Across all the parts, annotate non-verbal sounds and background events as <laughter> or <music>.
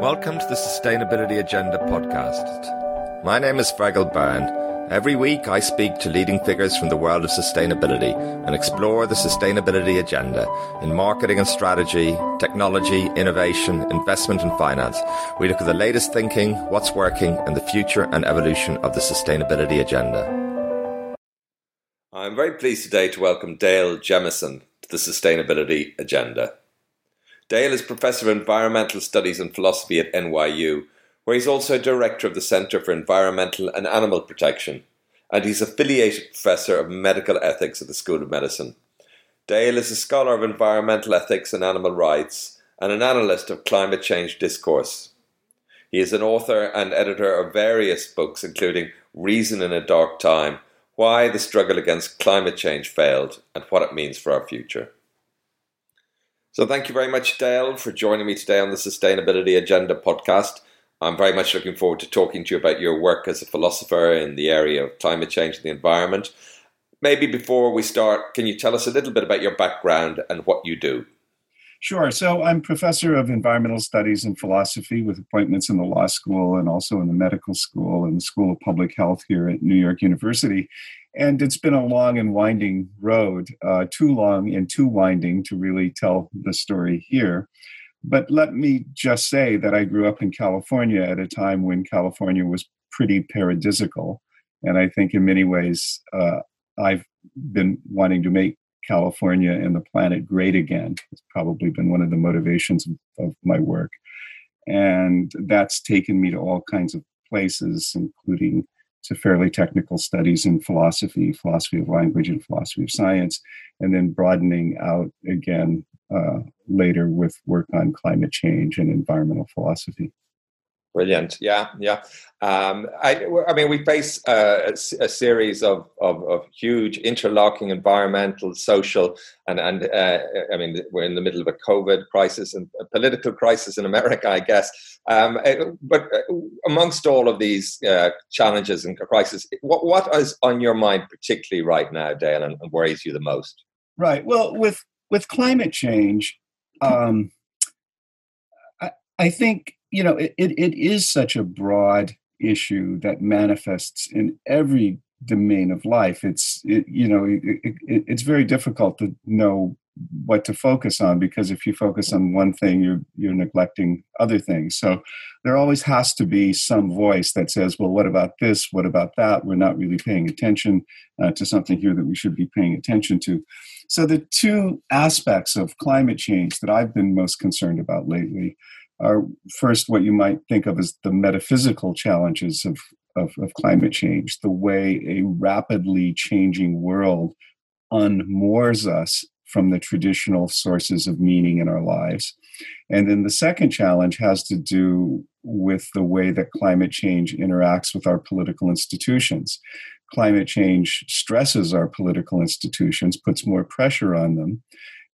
Welcome to the Sustainability Agenda podcast. My name is Fergal Byrne. Every week I speak to leading figures from the world of sustainability and explore the sustainability agenda in marketing and strategy, technology, innovation, investment and finance. We look at the latest thinking, what's working, and the future and evolution of the sustainability agenda. I'm very pleased today to welcome Dale Jamieson to the Sustainability Agenda. Dale is Professor of Environmental Studies and Philosophy at NYU, where he's also Director of the Center for Environmental and Animal Protection, and he's affiliated Professor of Medical Ethics at the School of Medicine. Dale is a scholar of environmental ethics and animal rights and an analyst of climate change discourse. He is an author and editor of various books, including Reason in a Dark Time Why the Struggle Against Climate Change Failed and What It Means for Our Future. So, thank you very much, Dale, for joining me today on the Sustainability Agenda podcast. I'm very much looking forward to talking to you about your work as a philosopher in the area of climate change and the environment. Maybe before we start, can you tell us a little bit about your background and what you do? Sure. So I'm professor of environmental studies and philosophy with appointments in the law school and also in the medical school and the School of Public Health here at New York University. And it's been a long and winding road, uh, too long and too winding to really tell the story here. But let me just say that I grew up in California at a time when California was pretty paradisical. And I think in many ways, uh, I've been wanting to make California and the planet great again. It's probably been one of the motivations of, of my work. And that's taken me to all kinds of places, including to fairly technical studies in philosophy, philosophy of language, and philosophy of science, and then broadening out again uh, later with work on climate change and environmental philosophy. Brilliant. Yeah, yeah. Um, I, I, mean, we face uh, a, a, series of, of, of, huge interlocking environmental, social, and, and uh, I mean, we're in the middle of a COVID crisis and a political crisis in America, I guess. Um, uh, but uh, amongst all of these uh, challenges and crises, what, what is on your mind particularly right now, Dale, and, and worries you the most? Right. Well, with with climate change, um, I, I think you know, it, it is such a broad issue that manifests in every domain of life. It's, it, you know, it, it, it's very difficult to know what to focus on because if you focus on one thing, you're, you're neglecting other things. So there always has to be some voice that says, well, what about this? What about that? We're not really paying attention uh, to something here that we should be paying attention to. So the two aspects of climate change that I've been most concerned about lately are first what you might think of as the metaphysical challenges of, of, of climate change, the way a rapidly changing world unmoors us from the traditional sources of meaning in our lives. And then the second challenge has to do with the way that climate change interacts with our political institutions. Climate change stresses our political institutions, puts more pressure on them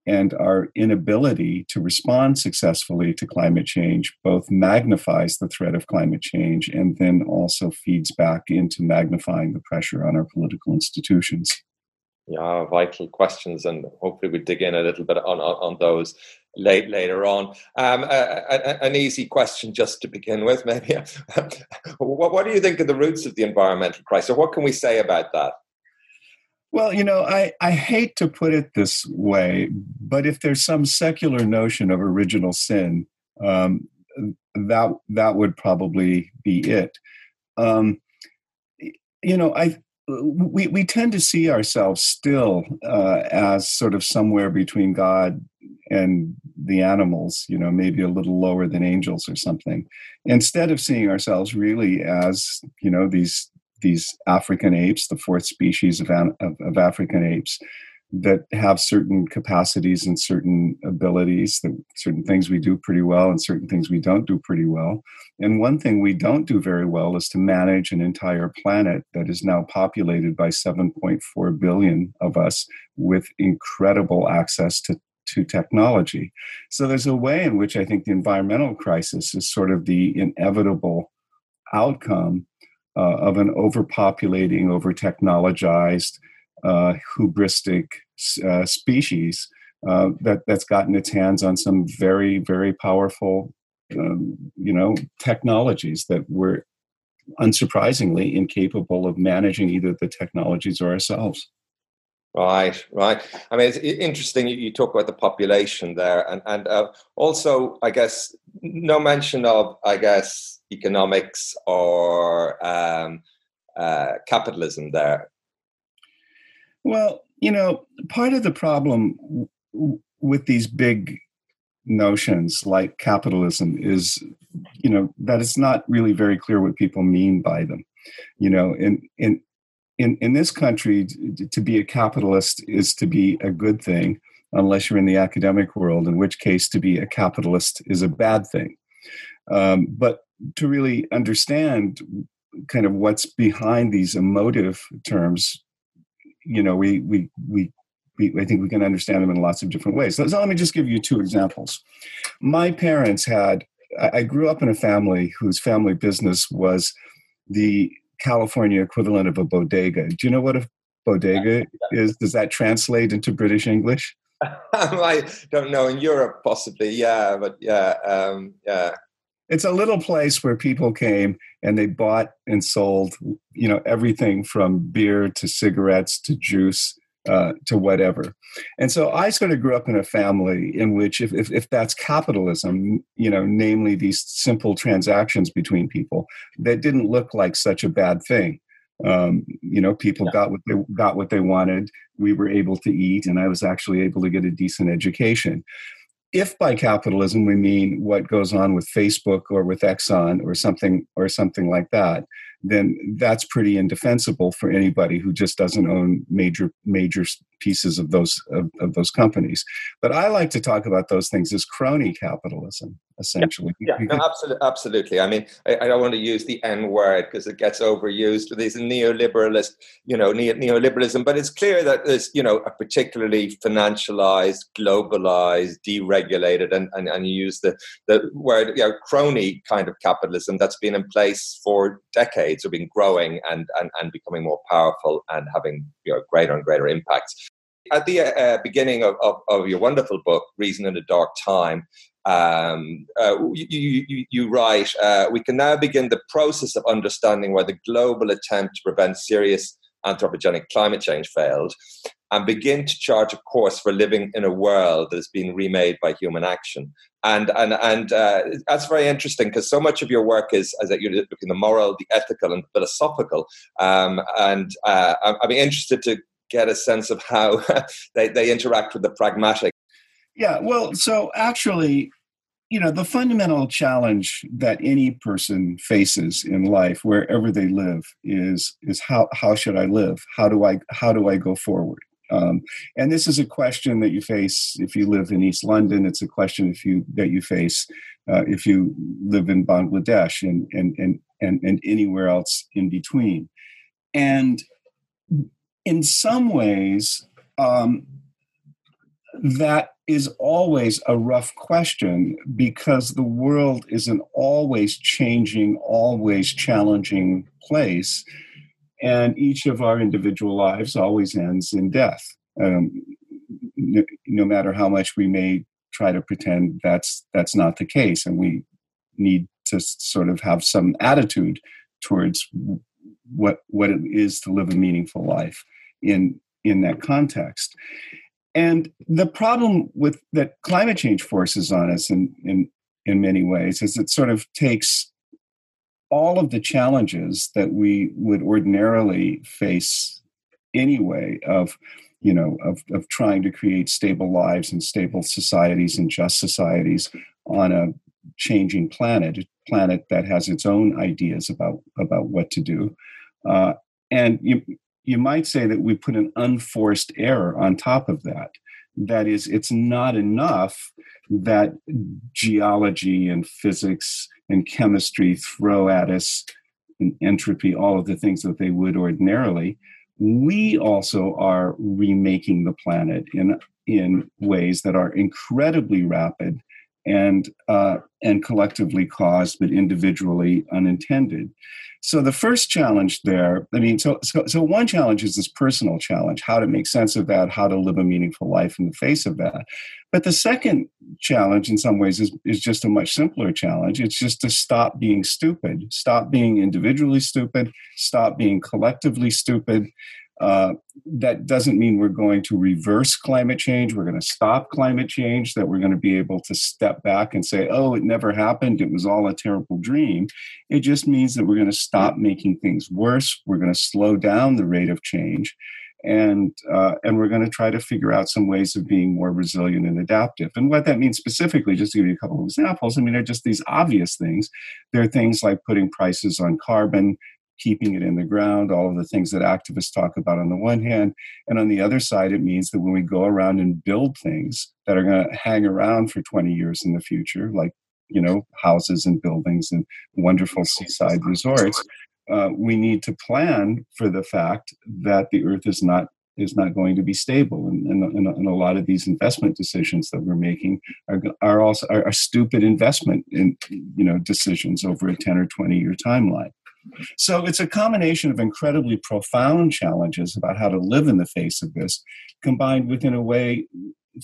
and our inability to respond successfully to climate change both magnifies the threat of climate change and then also feeds back into magnifying the pressure on our political institutions. Yeah, vital questions, and hopefully we dig in a little bit on on, on those late later on. Um, a, a, an easy question just to begin with, maybe. <laughs> what, what do you think of the roots of the environmental crisis? What can we say about that? Well, you know, I, I hate to put it this way, but if there's some secular notion of original sin, um, that that would probably be it. Um, you know, I we we tend to see ourselves still uh, as sort of somewhere between God and the animals. You know, maybe a little lower than angels or something. Instead of seeing ourselves really as you know these these African apes, the fourth species of, of, of African apes, that have certain capacities and certain abilities that certain things we do pretty well and certain things we don't do pretty well. And one thing we don't do very well is to manage an entire planet that is now populated by 7.4 billion of us with incredible access to to technology. So there's a way in which i think the environmental crisis is sort of the inevitable outcome uh, of an overpopulating, over technologized, uh, hubristic uh, species uh, that, that's gotten its hands on some very, very powerful um, you know, technologies that were unsurprisingly incapable of managing either the technologies or ourselves. Right, right. I mean, it's interesting you, talk about the population there, and and uh, also, I guess, no mention of, I guess, economics or um, uh, capitalism there. Well, you know, part of the problem w- with these big notions like capitalism is, you know, that it's not really very clear what people mean by them. You know, in in in, in this country, to be a capitalist is to be a good thing, unless you're in the academic world, in which case to be a capitalist is a bad thing. Um, but to really understand kind of what's behind these emotive terms, you know, we, we, we, we, I think we can understand them in lots of different ways. So, so let me just give you two examples. My parents had, I grew up in a family whose family business was the California equivalent of a bodega. Do you know what a bodega <laughs> is? Does that translate into British English? <laughs> I don't know. In Europe, possibly, yeah, but yeah, um, yeah. It's a little place where people came and they bought and sold, you know, everything from beer to cigarettes to juice uh, to whatever. And so I sort of grew up in a family in which, if, if, if, that's capitalism, you know, namely these simple transactions between people, that didn't look like such a bad thing. Um, you know, people yeah. got what they got what they wanted. We were able to eat, and I was actually able to get a decent education. If by capitalism we mean what goes on with Facebook or with Exxon or something or something like that, then that's pretty indefensible for anybody who just doesn't own major major pieces of those of, of those companies. But I like to talk about those things as crony capitalism essentially. Yeah, yeah no, absolutely, absolutely. I mean, I, I, don't want to use the N word because it gets overused with these neoliberalist, you know, neoliberalism. But it's clear that there's, you know, a particularly financialized, globalized, deregulated, and, and, and you use the, the word, you know, crony kind of capitalism that's been in place for decades, or been growing and, and, and becoming more powerful and having, you know, greater and greater impacts at the uh, beginning of, of, of, your wonderful book, Reason in a Dark Time, um, uh, you, you, you, write, uh, we can now begin the process of understanding why the global attempt to prevent serious anthropogenic climate change failed and begin to chart a course for living in a world that has been remade by human action. And, and, and uh, that's very interesting because so much of your work is, is that you're looking at the moral, the ethical, and philosophical. Um, and uh, I'd be interested to get a sense of how <laughs> they, they interact with the pragmatic yeah, well, so actually, you know, the fundamental challenge that any person faces in life, wherever they live, is is how how should I live? How do I how do I go forward? Um, and this is a question that you face if you live in East London. It's a question if you that you face uh, if you live in Bangladesh and and and and, and anywhere else in between. And in some ways, um, that is always a rough question because the world is an always changing, always challenging place. And each of our individual lives always ends in death. Um, no, no matter how much we may try to pretend that's that's not the case, and we need to sort of have some attitude towards what what it is to live a meaningful life in in that context. And the problem with that climate change forces on us in, in, in many ways is it sort of takes all of the challenges that we would ordinarily face anyway of you know of, of trying to create stable lives and stable societies and just societies on a changing planet a planet that has its own ideas about about what to do. Uh, and you you might say that we put an unforced error on top of that. That is, it's not enough that geology and physics and chemistry throw at us entropy, all of the things that they would ordinarily. We also are remaking the planet in, in ways that are incredibly rapid and uh, and collectively caused, but individually unintended. So the first challenge there, I mean, so, so so one challenge is this personal challenge, how to make sense of that, how to live a meaningful life in the face of that. But the second challenge, in some ways, is, is just a much simpler challenge. It's just to stop being stupid, stop being individually stupid, stop being collectively stupid, uh, that doesn't mean we're going to reverse climate change. We're going to stop climate change, that we're going to be able to step back and say, oh, it never happened. It was all a terrible dream. It just means that we're going to stop making things worse. We're going to slow down the rate of change. And, uh, and we're going to try to figure out some ways of being more resilient and adaptive. And what that means specifically, just to give you a couple of examples, I mean, they're just these obvious things. There are things like putting prices on carbon, keeping it in the ground, all of the things that activists talk about on the one hand. And on the other side, it means that when we go around and build things that are going to hang around for 20 years in the future, like, you know, houses and buildings and wonderful seaside resorts, uh, we need to plan for the fact that the earth is not is not going to be stable and, and, and, a lot of these investment decisions that we're making are, are also are, are stupid investment in you know decisions over a 10 or 20 year timeline so it's a combination of incredibly profound challenges about how to live in the face of this, combined with, in a way,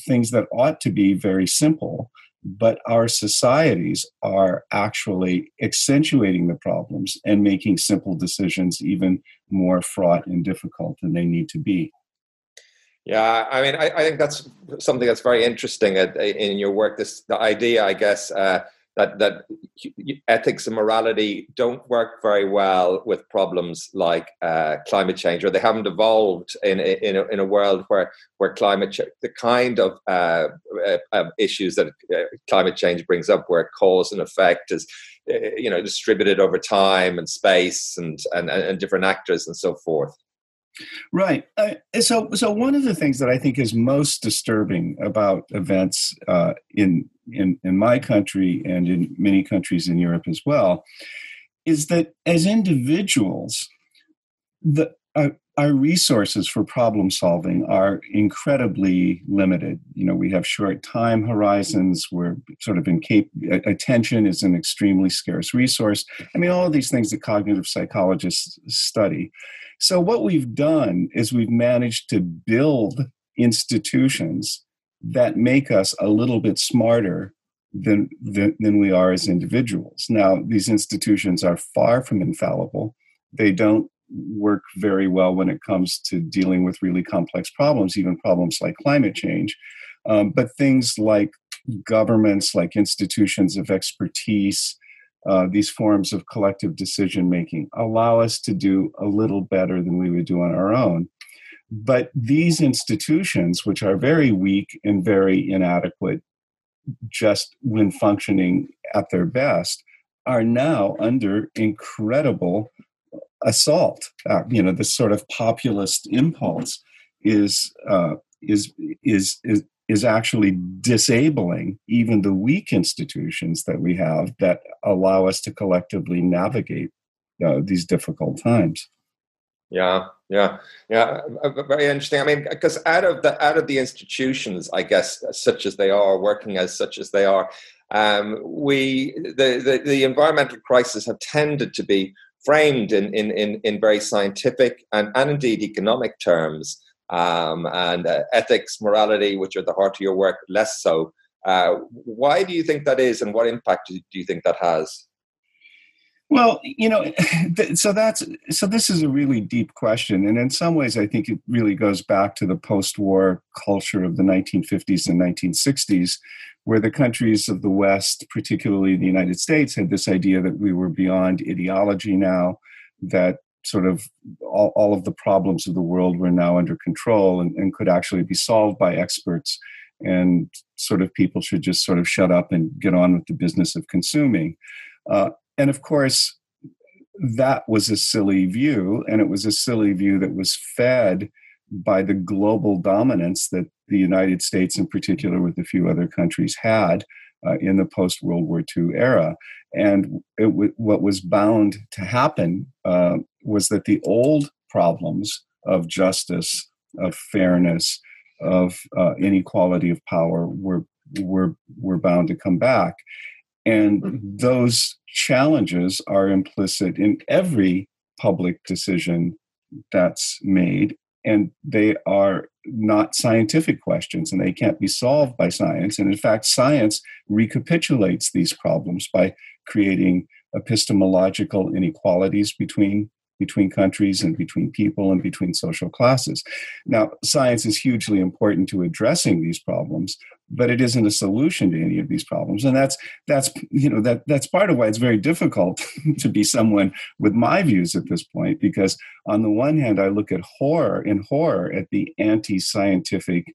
things that ought to be very simple. But our societies are actually accentuating the problems and making simple decisions even more fraught and difficult than they need to be. Yeah, I mean, I, I think that's something that's very interesting in your work. This the idea, I guess, uh, that that ethics and morality don't work very well with problems like uh, climate change, or they haven't evolved in in a, in a world where where climate change, the kind of uh, uh, issues that uh, climate change brings up, where cause and effect is uh, you know distributed over time and space and and, and different actors and so forth. Right. Uh, so, so one of the things that I think is most disturbing about events uh, in in in my country and in many countries in Europe as well is that as individuals, the uh, our resources for problem solving are incredibly limited. You know, we have short time horizons. We're sort of in cap- attention is an extremely scarce resource. I mean, all of these things that cognitive psychologists study. So, what we've done is we've managed to build institutions that make us a little bit smarter than, than, than we are as individuals. Now, these institutions are far from infallible. They don't work very well when it comes to dealing with really complex problems, even problems like climate change. Um, but things like governments, like institutions of expertise, uh, these forms of collective decision making allow us to do a little better than we would do on our own. But these institutions, which are very weak and very inadequate, just when functioning at their best, are now under incredible assault. Uh, you know, this sort of populist impulse is uh, is is is is actually disabling even the weak institutions that we have that allow us to collectively navigate uh, these difficult times. Yeah, yeah, yeah. Uh, uh, very interesting. I mean, because out of the out of the institutions, I guess, such as they are, working as such as they are, um, we the, the the environmental crisis have tended to be framed in in in, in very scientific and and indeed economic terms um, and uh, ethics, morality, which are the heart of your work, less so. Uh, why do you think that is, and what impact do you think that has? Well, you know, <laughs> so that's so. This is a really deep question, and in some ways, I think it really goes back to the post-war culture of the 1950s and 1960s, where the countries of the West, particularly the United States, had this idea that we were beyond ideology now, that sort of all, all of the problems of the world were now under control and, and could actually be solved by experts and sort of people should just sort of shut up and get on with the business of consuming uh, and of course that was a silly view and it was a silly view that was fed by the global dominance that the united states in particular with a few other countries had uh, in the post World War II era. And it w- what was bound to happen uh, was that the old problems of justice, of fairness, of uh, inequality of power were we're we're bound to come back. And mm-hmm. those challenges are implicit in every public decision that's made and they are not scientific questions and they can't be solved by science and in fact science recapitulates these problems by creating epistemological inequalities between between countries and between people and between social classes. Now, science is hugely important to addressing these problems, but it isn't a solution to any of these problems. And that's that's you know that that's part of why it's very difficult <laughs> to be someone with my views at this point, because on the one hand, I look at horror in horror at the anti-scientific,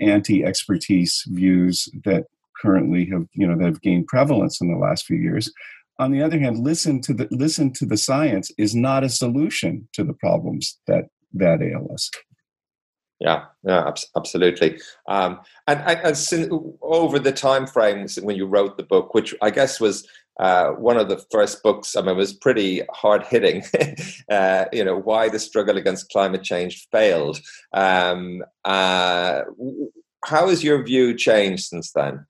anti-expertise views that currently have you know that have gained prevalence in the last few years on the other hand, listen to the listen to the science is not a solution to the problems that that ail us. Yeah, yeah, absolutely. Um, and, and, and since, over the time frames when you wrote the book, which I guess was uh, one of the first books, I mean, it was pretty hard hitting. <laughs> uh, you know, why the struggle against climate change failed. Um, uh, how has your view changed since then?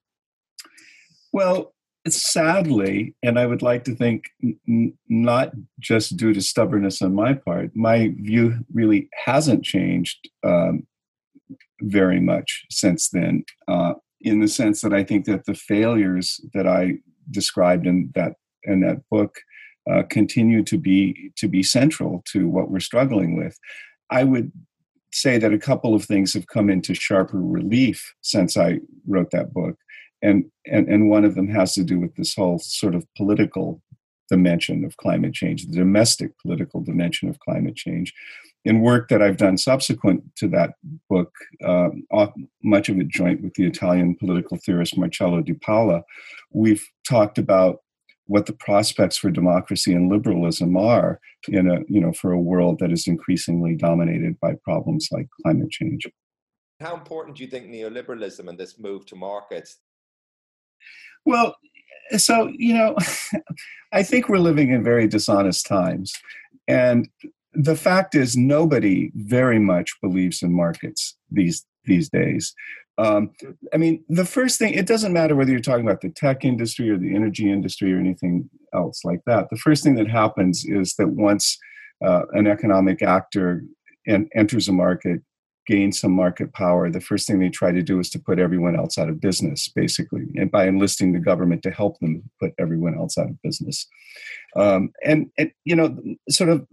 Well, sadly, and I would like to think n- not just due to stubbornness on my part, my view really hasn't changed um, very much since then. Uh, in the sense that I think that the failures that I described in that in that book uh, continue to be to be central to what we're struggling with. I would say that a couple of things have come into sharper relief since I wrote that book and and and one of them has to do with this whole sort of political dimension of climate change, the domestic political dimension of climate change. In work that I've done subsequent to that book, uh, much of it joint with the Italian political theorist Marcello Di Paola, we've talked about what the prospects for democracy and liberalism are in a you know for a world that is increasingly dominated by problems like climate change. How important do you think neoliberalism and this move to markets well, so, you know, <laughs> I think we're living in very dishonest times. And the fact is, nobody very much believes in markets these these days. Um, I mean, the first thing, it doesn't matter whether you're talking about the tech industry or the energy industry or anything else like that. The first thing that happens is that once uh, an economic actor en- enters a market, gain some market power, the first thing they try to do is to put everyone else out of business, basically, and by enlisting the government to help them put everyone else out of business. Um, and, and, you know, sort of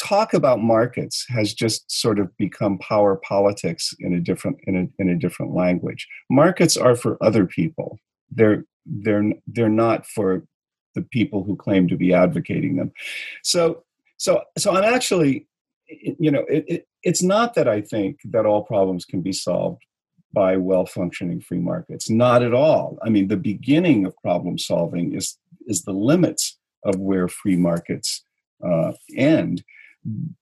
talk about markets has just sort of become power politics in a different in a, in a different language. Markets are for other people. They're they're they're not for the people who claim to be advocating them. So so so I'm actually you know it, it, it's not that I think that all problems can be solved by well functioning free markets. Not at all. I mean, the beginning of problem solving is, is the limits of where free markets uh, end.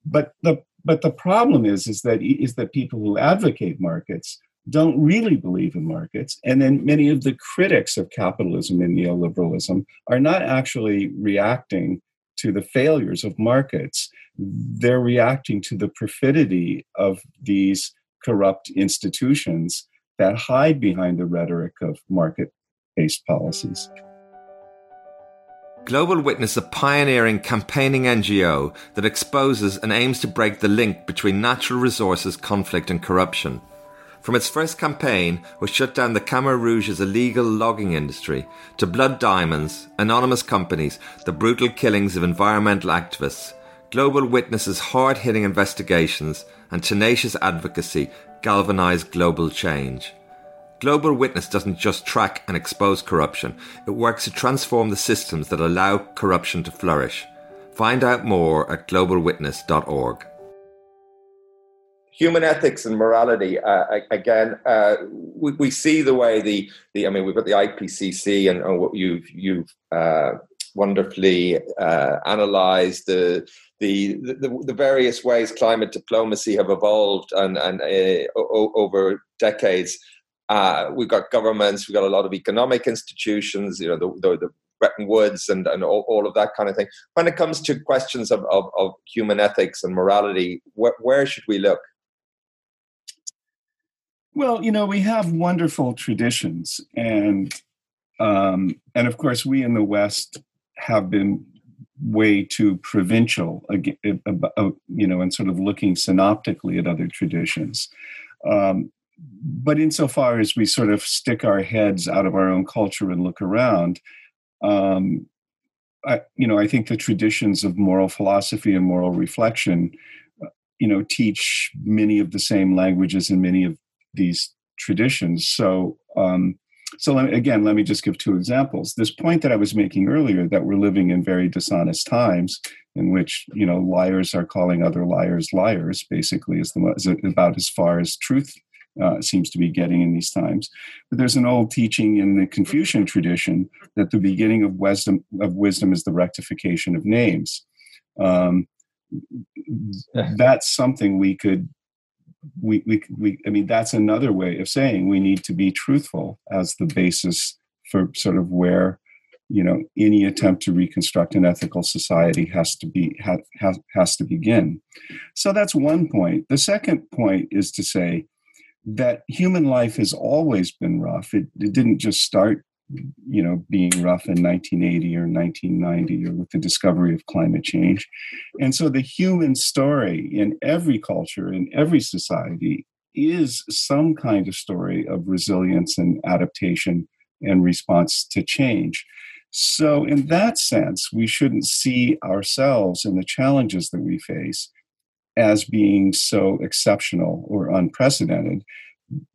But the but the problem is is that is that people who advocate markets don't really believe in markets, and then many of the critics of capitalism and neoliberalism are not actually reacting to the failures of markets they're reacting to the perfidy of these corrupt institutions that hide behind the rhetoric of market based policies. Global Witness, a pioneering campaigning NGO that exposes and aims to break the link between natural resources conflict and corruption. From its first campaign, which shut down the Khmer Rouge's illegal logging industry, to Blood Diamonds, anonymous companies, the brutal killings of environmental activists, Global Witness's hard hitting investigations and tenacious advocacy galvanize global change. Global Witness doesn't just track and expose corruption, it works to transform the systems that allow corruption to flourish. Find out more at globalwitness.org. Human ethics and morality. Uh, again, uh, we, we, see the way the, the I mean, we've got the IPCC and, what you've you've uh, wonderfully uh, analysed the the, the, the various ways climate diplomacy have evolved and and uh, o- over decades. Uh, we've got governments, we've got a lot of economic institutions, you know, the, the, the Bretton Woods and, and all, all, of that kind of thing. When it comes to questions of, of, of human ethics and morality, wh- where should we look? Well, you know, we have wonderful traditions, and um, and of course, we in the West have been way too provincial, you know, and sort of looking synoptically at other traditions. Um, but insofar as we sort of stick our heads out of our own culture and look around, um, I, you know, I think the traditions of moral philosophy and moral reflection, uh, you know, teach many of the same languages in many of these traditions. So, um, so let me, again, let me just give two examples. This point that I was making earlier that we're living in very dishonest times, in which you know liars are calling other liars liars, basically, is, the, is about as far as truth uh, seems to be getting in these times. But there's an old teaching in the Confucian tradition that the beginning of wisdom of wisdom is the rectification of names. Um, <laughs> that's something we could Mm-hmm. we, we we I mean that's another way of saying we need to be truthful as the basis for sort of where you know any attempt to reconstruct an ethical society has to be ha, has, has to begin. So that's one point. The second point is to say that human life has always been rough. It, it didn't just start, you know, being rough in 1980 or 1990 or with the discovery of climate change. And so the human story in every culture, in every society, is some kind of story of resilience and adaptation and response to change. So, in that sense, we shouldn't see ourselves and the challenges that we face as being so exceptional or unprecedented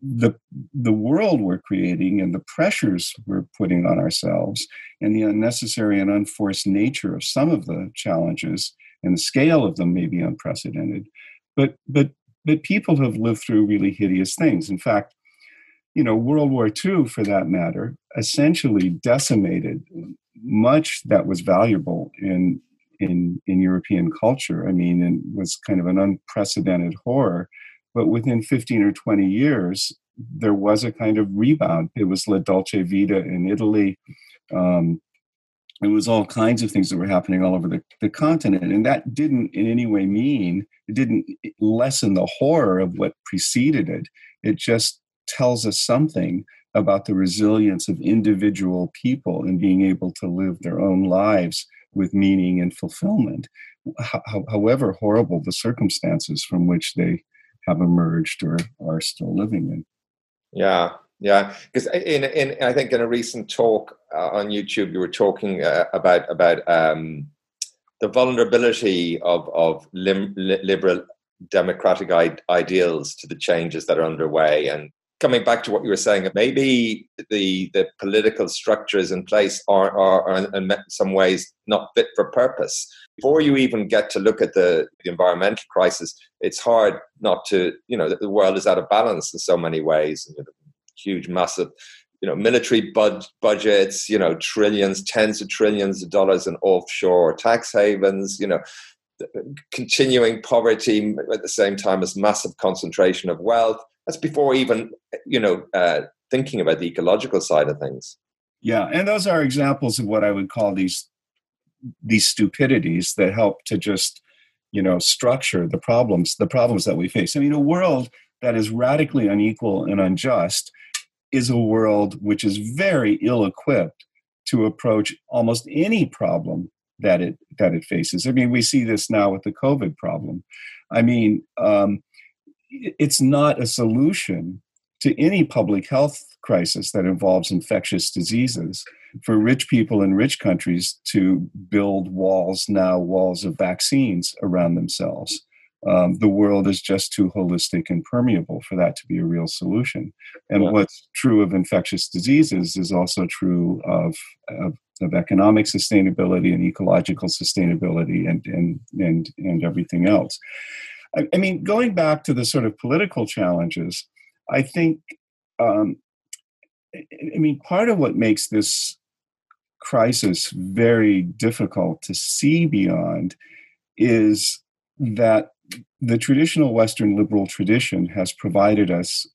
the the world we're creating and the pressures we're putting on ourselves and the unnecessary and unforced nature of some of the challenges and the scale of them may be unprecedented but but but people have lived through really hideous things in fact you know world war ii for that matter essentially decimated much that was valuable in in in European culture. I mean, it was kind of an unprecedented horror. But within 15 or 20 years, there was a kind of rebound. It was La Dolce Vita in Italy. Um, it was all kinds of things that were happening all over the, the continent. And that didn't in any way mean, it didn't lessen the horror of what preceded it. It just tells us something about the resilience of individual people in being able to live their own lives with meaning and fulfillment, however horrible the circumstances from which they have emerged or are still living in. Yeah, yeah. Because in, in I think in a recent talk uh, on YouTube, you were talking uh, about about um, the vulnerability of of lim- liberal democratic I- ideals to the changes that are underway and coming back to what you were saying, maybe the the political structures in place are, are, are, in some ways not fit for purpose. Before you even get to look at the, the environmental crisis, it's hard not to, you know, the world is out of balance in so many ways. You know, huge, massive, you know, military bud- budgets, you know, trillions, tens of trillions of dollars in offshore tax havens, you know, continuing poverty at the same time as massive concentration of wealth that's before even you know uh, thinking about the ecological side of things yeah and those are examples of what i would call these these stupidities that help to just you know structure the problems the problems that we face. I mean a world that is radically unequal and unjust is a world which is very ill equipped to approach almost any problem that it that it faces. I mean we see this now with the covid problem. I mean um, it's not a solution to any public health crisis that involves infectious diseases for rich people in rich countries to build walls now walls of vaccines around themselves. Um, the world is just too holistic and permeable for that to be a real solution. And yeah. what's true of infectious diseases is also true of, of, of economic sustainability and ecological sustainability and and and, and everything else. I, I mean, going back to the sort of political challenges, I think, um, I mean, part of what makes this crisis very difficult to see beyond is that the traditional Western liberal tradition has provided us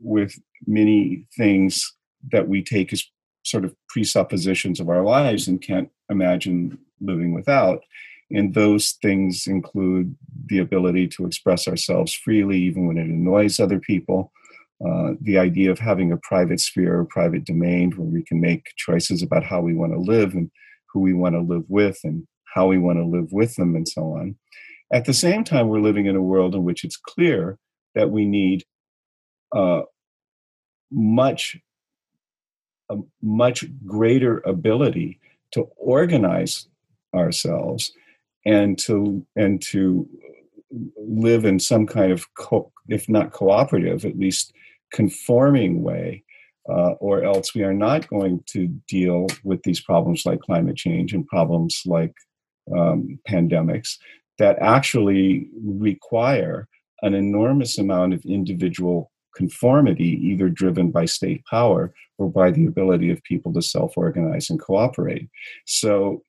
with many things that we take as sort of presuppositions of our lives and can't imagine living without. And those things include the ability to express ourselves freely, even when it annoys other people, uh, the idea of having a private sphere, a private domain where we can make choices about how we want to live and who we want to live with and how we want to live with them and so on. At the same time, we're living in a world in which it's clear that we need uh, much a much greater ability to organize ourselves and to and to live in some kind of co- if not cooperative at least conforming way uh, or else we are not going to deal with these problems like climate change and problems like um, pandemics that actually require an enormous amount of individual conformity, either driven by state power or by the ability of people to self organize and cooperate. So,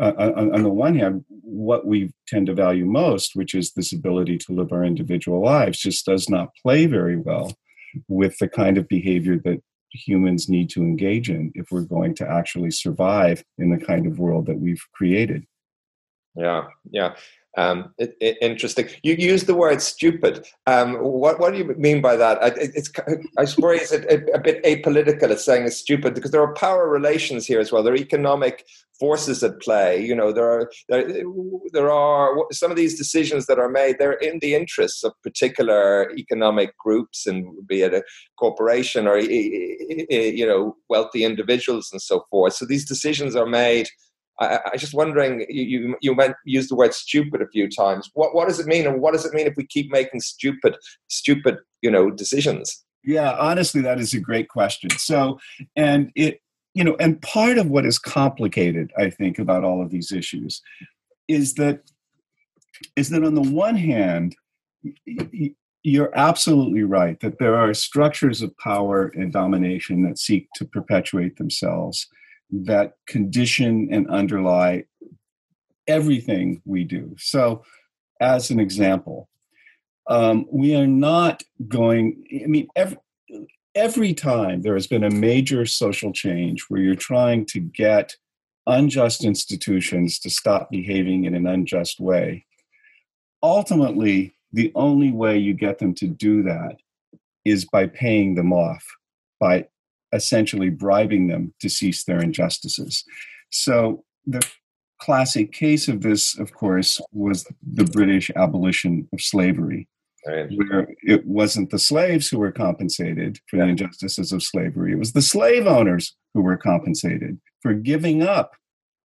uh, on, on, the one hand, what we tend to value most, which is this ability to live our individual lives, just does not play very well with the kind of behavior that humans need to engage in if we're going to actually survive in the kind of world that we've created. Yeah, yeah. Um, it, it, interesting. You use the word stupid. Um, what, what do you mean by that? I, it's, I suppose it's a, a, bit apolitical. It's saying it's stupid because there are power relations here as well. There are economic forces at play. You know, there are there, there are some of these decisions that are made. They're in the interests of particular economic groups, and be it a corporation or you know wealthy individuals and so forth. So these decisions are made I, I just wondering, you, you, you meant, used the word stupid a few times. What, what does it mean? And what does it mean if we keep making stupid, stupid, you know, decisions? Yeah, honestly, that is a great question. So, and it, you know, and part of what is complicated, I think, about all of these issues is that, is that on the one hand, you're absolutely right that there are structures of power and domination that seek to perpetuate themselves that condition and underlie everything we do. So, as an example, um, we are not going, I mean, every, every time there has been a major social change where you're trying to get unjust institutions to stop behaving in an unjust way, ultimately, the only way you get them to do that is by paying them off, by essentially bribing them to cease their injustices. So the classic case of this, of course, was the British abolition of slavery, right. where it wasn't the slaves who were compensated for the injustices of slavery, it was the slave owners who were compensated for giving up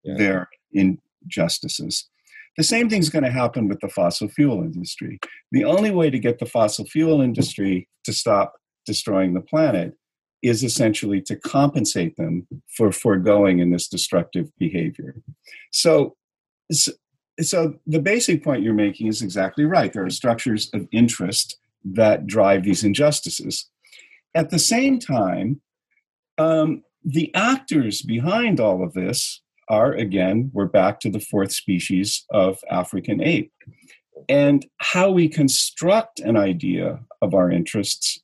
yeah. their injustices. The same thing's going to happen with the fossil fuel industry. The only way to get the fossil fuel industry to stop destroying the planet is essentially to compensate them for foregoing in this destructive behavior. So, so the basic point you're making is exactly right. There are structures of interest that drive these injustices. At the same time, um, the actors behind all of this are, again, we're back to the fourth species of African ape. And how we construct an idea of our interests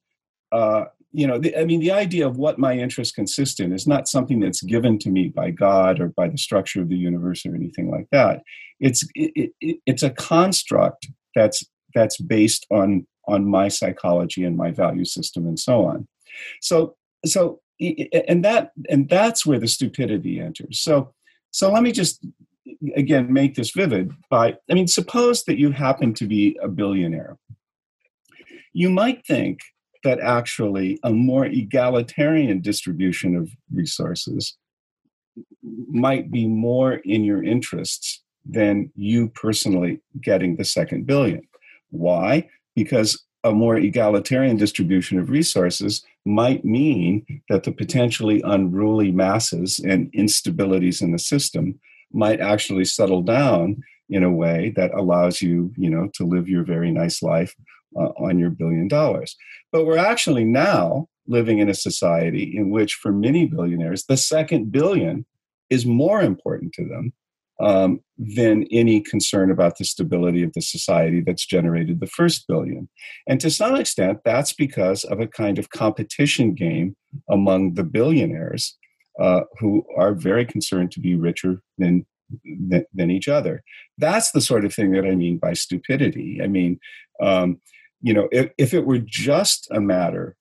uh, you know, the, I mean, the idea of what my interests consist in is not something that's given to me by God or by the structure of the universe or anything like that. It's it, it, it's a construct that's that's based on on my psychology and my value system and so on. So so and that and that's where the stupidity enters. So so let me just again make this vivid by I mean, suppose that you happen to be a billionaire. You might think that actually a more egalitarian distribution of resources might be more in your interests than you personally getting the second billion. Why? Because a more egalitarian distribution of resources might mean that the potentially unruly masses and instabilities in the system might actually settle down in a way that allows you, you know, to live your very nice life uh, on your billion dollars. But we're actually now living in a society in which, for many billionaires, the second billion is more important to them um, than any concern about the stability of the society that's generated the first billion. And to some extent, that's because of a kind of competition game among the billionaires uh, who are very concerned to be richer than, than, each other. That's the sort of thing that I mean by stupidity. I mean, um, you know, if, if it were just a matter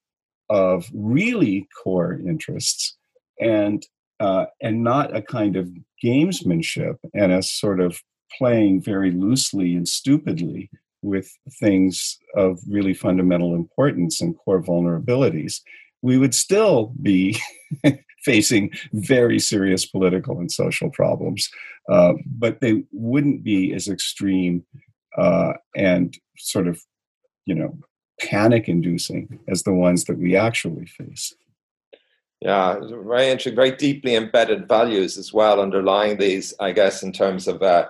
of really core interests and uh, and not a kind of gamesmanship and a sort of playing very loosely and stupidly with things of really fundamental importance and core vulnerabilities, we would still be <laughs> facing very serious political and social problems. Uh, but they wouldn't be as extreme uh, and sort of, you know, panic inducing as the ones that we actually face. Yeah, very interesting, very deeply embedded values as well underlying these, I guess, in terms of uh,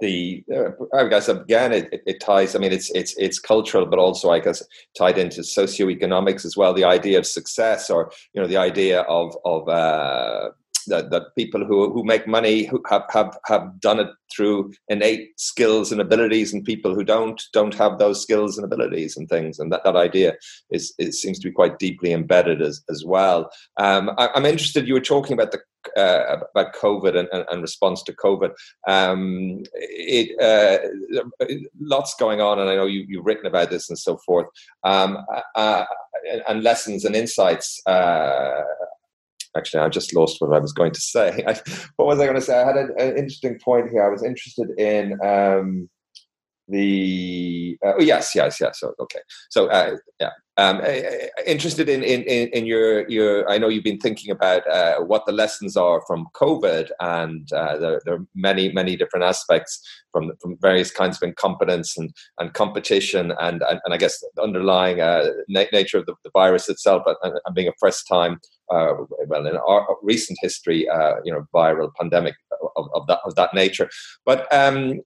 the uh, I guess again it, it, it, ties. I mean, it's it's it's cultural, but also I guess tied into socioeconomics as well. The idea of success, or you know, the idea of of uh, that, that people who, who make money who have, have, have done it through innate skills and abilities and people who don't don't have those skills and abilities and things and that, that idea is it seems to be quite deeply embedded as, as well um, I, am interested you were talking about the uh, about COVID and, and, and, response to COVID. Um, it, uh, lots going on, and I know you, have written about this and so forth. Um, uh, and lessons and insights uh, actually i just lost what i was going to say. <laughs> I, what was i going to say? I had an, an, interesting point here. I was interested in um, the uh, oh yes yes yes. So, okay. So uh, yeah. Um, interested in, in, in your your. I know you've been thinking about uh, what the lessons are from COVID, and uh, there, there, are many many different aspects from from various kinds of incompetence and, and competition, and, and, and I guess the underlying uh, na- nature of the, the, virus itself, and, and being a first time, uh, well, in our recent history, uh, you know, viral pandemic of, of, that of that nature. But um,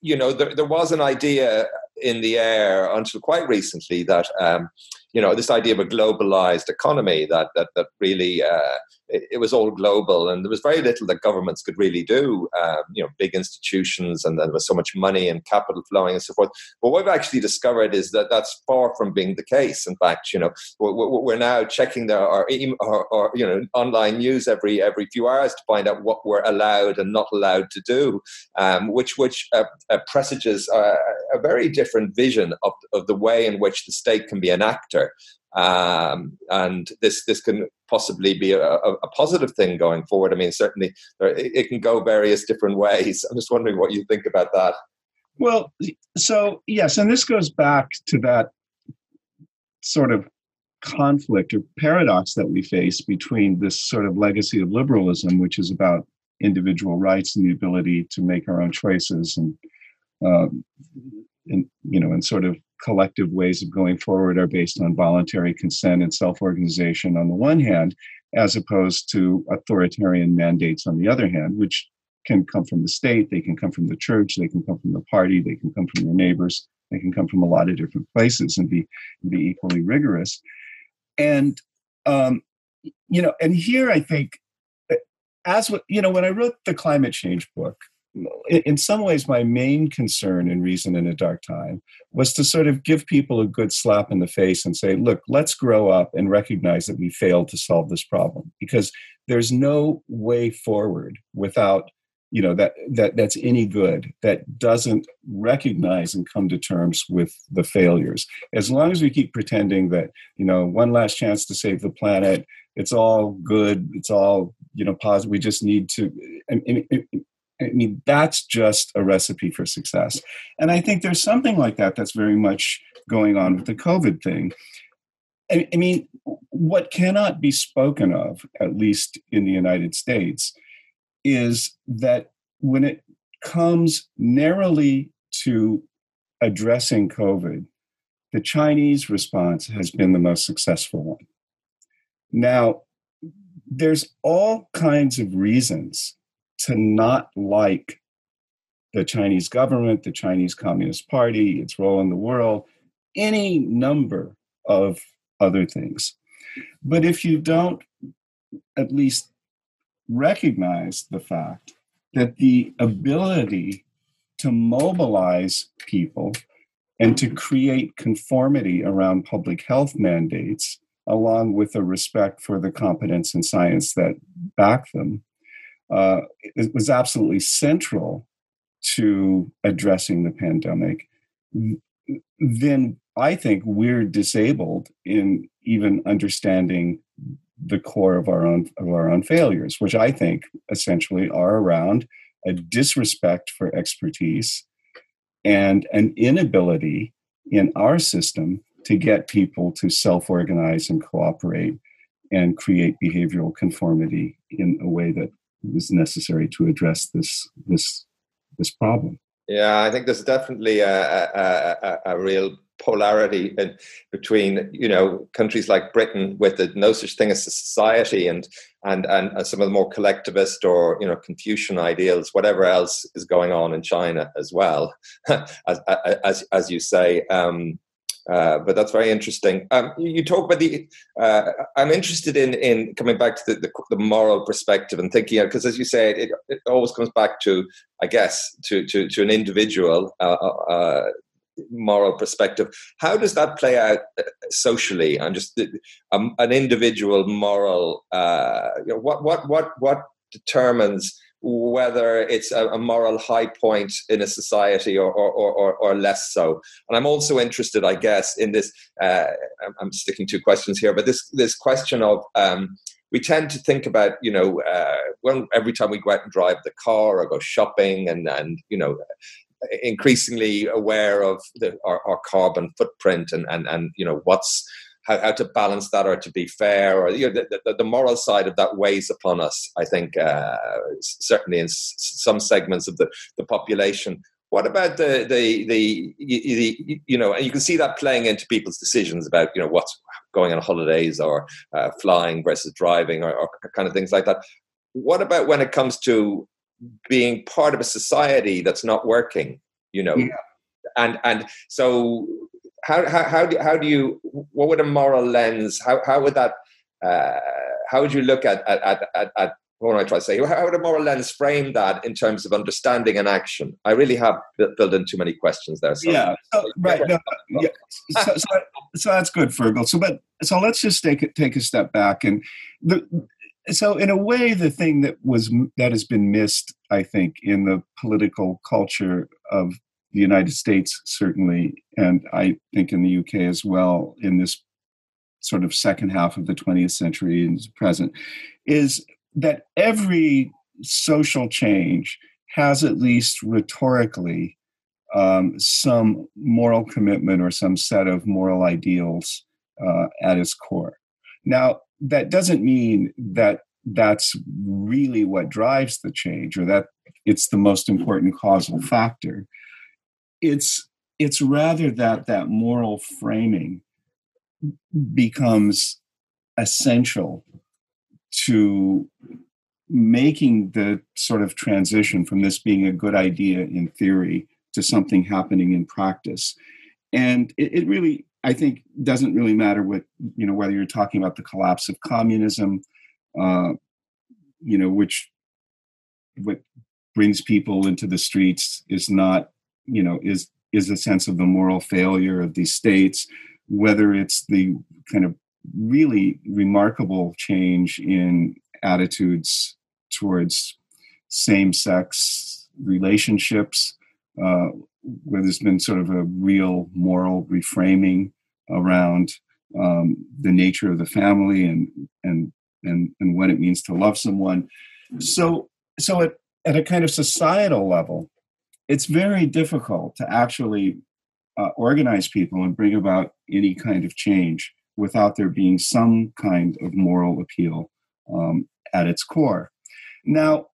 you know, there, there was an idea in the air until quite recently that um, you know this idea of a globalized economy that that that really uh, it, it, was all global and there was very little that governments could really do. Um, you know big institutions and there was so much money and capital flowing and so forth. But what we've actually discovered is that that's far from being the case. In fact you know we're, we're now checking our, our, our, you know online news every every few hours to find out what we're allowed and not allowed to do um, which which uh, uh, presages a, a very different vision of, of the way in which the state can be an actor um, and this this can possibly be a, a, positive thing going forward. I mean, certainly it can go various different ways. I'm just wondering what you think about that. Well, so yes, and this goes back to that sort of conflict or paradox that we face between this sort of legacy of liberalism, which is about individual rights and the ability to make our own choices and, um, and you know, and sort of collective ways of going forward are based on voluntary consent and self organization on the one hand, as opposed to authoritarian mandates on the other hand, which can come from the state, they can come from the church, they can come from the party, they can come from your neighbors, they can come from a lot of different places and be, be equally rigorous. And, um, you know, and here I think, as you know, when I wrote the climate change book, in some ways, my main concern in Reason in a Dark Time was to sort of give people a good slap in the face and say, look, let's grow up and recognize that we failed to solve this problem because there's no way forward without you know that that that's any good that doesn't recognize and come to terms with the failures. As long as we keep pretending that you know one last chance to save the planet it's all good it's all you know positive we just need to I I mean, that's just a recipe for success. And I think there's something like that that's very much going on with the COVID thing. I, I mean, what cannot be spoken of, at least in the United States, is that when it comes narrowly to addressing COVID, the Chinese response has been the most successful one. Now, there's all kinds of reasons to not like the Chinese government, the Chinese Communist Party, its role in the world, any number of other things. But if you don't at least recognize the fact that the ability to mobilize people and to create conformity around public health mandates, along with a respect for the competence and science that back them, uh, it was absolutely central to addressing the pandemic, then I think we're disabled in even understanding the core of our own of our own failures, which I think essentially are around a disrespect for expertise and an inability in our system to get people to self-organize and cooperate and create behavioral conformity in a way that is necessary to address this this this problem. Yeah, I think there's definitely a, a, a, a real polarity in, between you know countries like Britain with the no such thing as a society and and and some of the more collectivist or you know Confucian ideals, whatever else is going on in China as well, <laughs> as as as you say. Um, uh, but that's very interesting. Um, you, talk about the. Uh, I'm interested in in coming back to the, the, the moral perspective and thinking because, as you say, it, it, always comes back to, I guess, to to, to an individual uh, uh, uh moral perspective. How does that play out socially and just um, an individual moral? you know, what what what what determines whether it's a, moral high point in a society or, or, or, or, less so. And I'm also interested, I guess, in this. Uh, I'm sticking to questions here, but this this question of um, we tend to think about, you know, uh, when every time we go out and drive the car or go shopping, and and you know, increasingly aware of the, our, our carbon footprint and and and you know what's how, how to balance that or to be fair or you know, the, the, the moral side of that weighs upon us i think uh, certainly in s- some segments of the, the population. What about the, the the the you know and you can see that playing into people's decisions about you know what's going on holidays or uh, flying versus driving or, or, kind of things like that. What about when it comes to being part of a society that's not working you know? Yeah. and and so how, how, how, do, how do you, what would a moral lens, how, how would that, uh, how would you look at, at, at, at what am I trying to say? How would a moral lens frame that in terms of understanding and action? I really have built in too many questions there. So yeah, so, right. No, yeah. So, so, so, that's good, Fergal. So, but so let's just take take a step back and the. So, in a way, the thing that was that has been missed, I think, in the political culture of the United States, certainly, and I think in the UK as well, in this sort of second half of the 20th century and present, is that every social change has at least rhetorically um, some moral commitment or some set of moral ideals uh, at its core. Now, that doesn't mean that that's really what drives the change or that it's the most important causal factor it's it's rather that that moral framing becomes essential to making the sort of transition from this being a good idea in theory to something happening in practice. And it, it, really i think doesn't really matter what you know whether you're talking about the collapse of communism uh, you know which what brings people into the streets is not you know is is a sense of the moral failure of these states whether it's the kind of really remarkable change in attitudes towards same-sex relationships uh, where there's been sort of a real moral reframing around um, the nature of the family and and and and what it means to love someone. So so at, at a kind of societal level it's very difficult to actually uh, organize people and bring about any kind of change without there being some kind of moral appeal um, at its core. Now,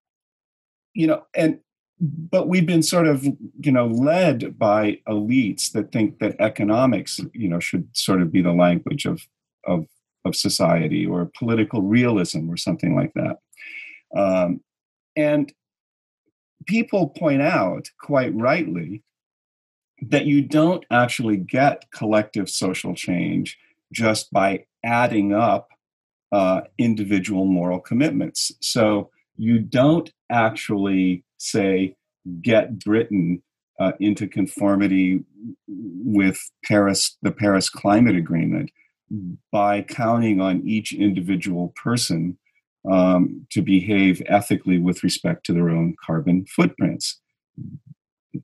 you know, and but we've been sort of you know led by elites that think that economics you know should sort of be the language of of of society or political realism or something like that um, and people point out quite rightly that you don't actually get collective social change just by adding up uh, individual moral commitments. So you don't actually say get Britain uh, into conformity with Paris, the Paris Climate Agreement, by counting on each individual person um, to behave ethically with respect to their own carbon footprints.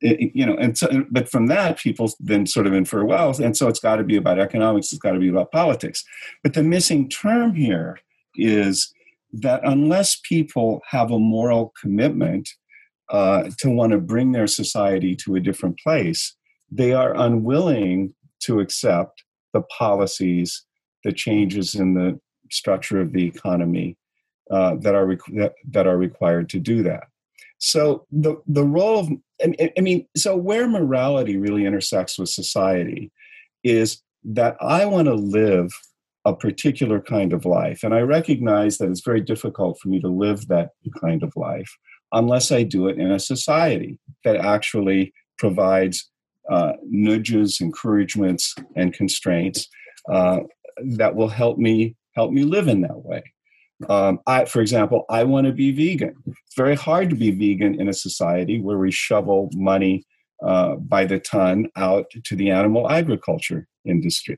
it, you know, and so, but from that, people then sort of infer, well, and so it's got to be about economics, it's got to be about politics. But the missing term here is that unless people have a moral commitment uh, to want to bring their society to a different place, they are unwilling to accept the policies, the changes in the structure of the economy uh, that are that, are required to do that. So the the role of I mean, so where morality really intersects with society is that I want to live a particular kind of life, and I recognize that it's very difficult for me to live that kind of life unless I do it in a society that actually provides uh, nudges, encouragements, and constraints uh, that will help me help me live in that way. Um, I, for example, I want to be vegan. It's very hard to be vegan in a society where we shovel money uh, by the ton out to the animal agriculture industry.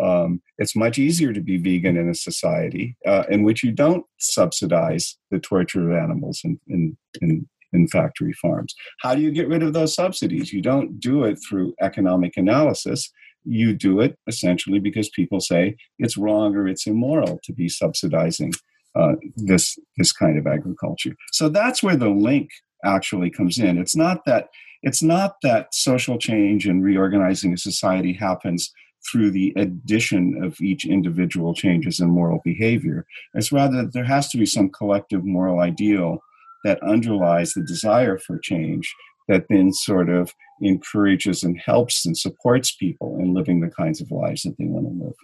Um, it's much easier to be vegan in a society uh, in which you don't subsidize the torture of animals in, in, in, in factory farms. How do you get rid of those subsidies? You don't do it through economic analysis you do it essentially because people say it's wrong or it's immoral to be subsidizing uh, this this kind of agriculture. So that's where the link actually comes in. It's not that it's not that social change and reorganizing a society happens through the addition of each individual changes in moral behavior. It's rather that there has to be some collective moral ideal that underlies the desire for change that then sort of encourages and helps and supports people in living the kinds of lives that they want to live.